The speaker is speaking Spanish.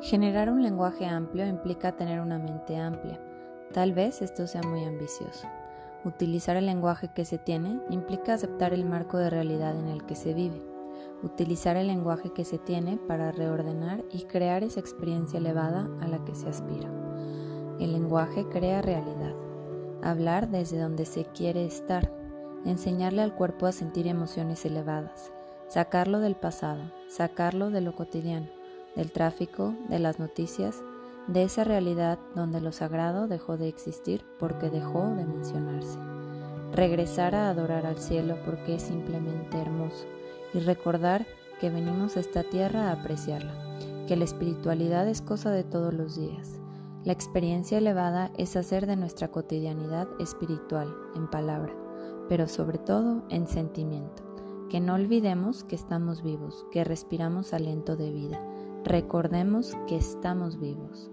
Generar un lenguaje amplio implica tener una mente amplia. Tal vez esto sea muy ambicioso. Utilizar el lenguaje que se tiene implica aceptar el marco de realidad en el que se vive. Utilizar el lenguaje que se tiene para reordenar y crear esa experiencia elevada a la que se aspira. El lenguaje crea realidad. Hablar desde donde se quiere estar. Enseñarle al cuerpo a sentir emociones elevadas. Sacarlo del pasado. Sacarlo de lo cotidiano del tráfico, de las noticias, de esa realidad donde lo sagrado dejó de existir porque dejó de mencionarse. Regresar a adorar al cielo porque es simplemente hermoso y recordar que venimos a esta tierra a apreciarla, que la espiritualidad es cosa de todos los días. La experiencia elevada es hacer de nuestra cotidianidad espiritual, en palabra, pero sobre todo en sentimiento. Que no olvidemos que estamos vivos, que respiramos aliento de vida, Recordemos que estamos vivos.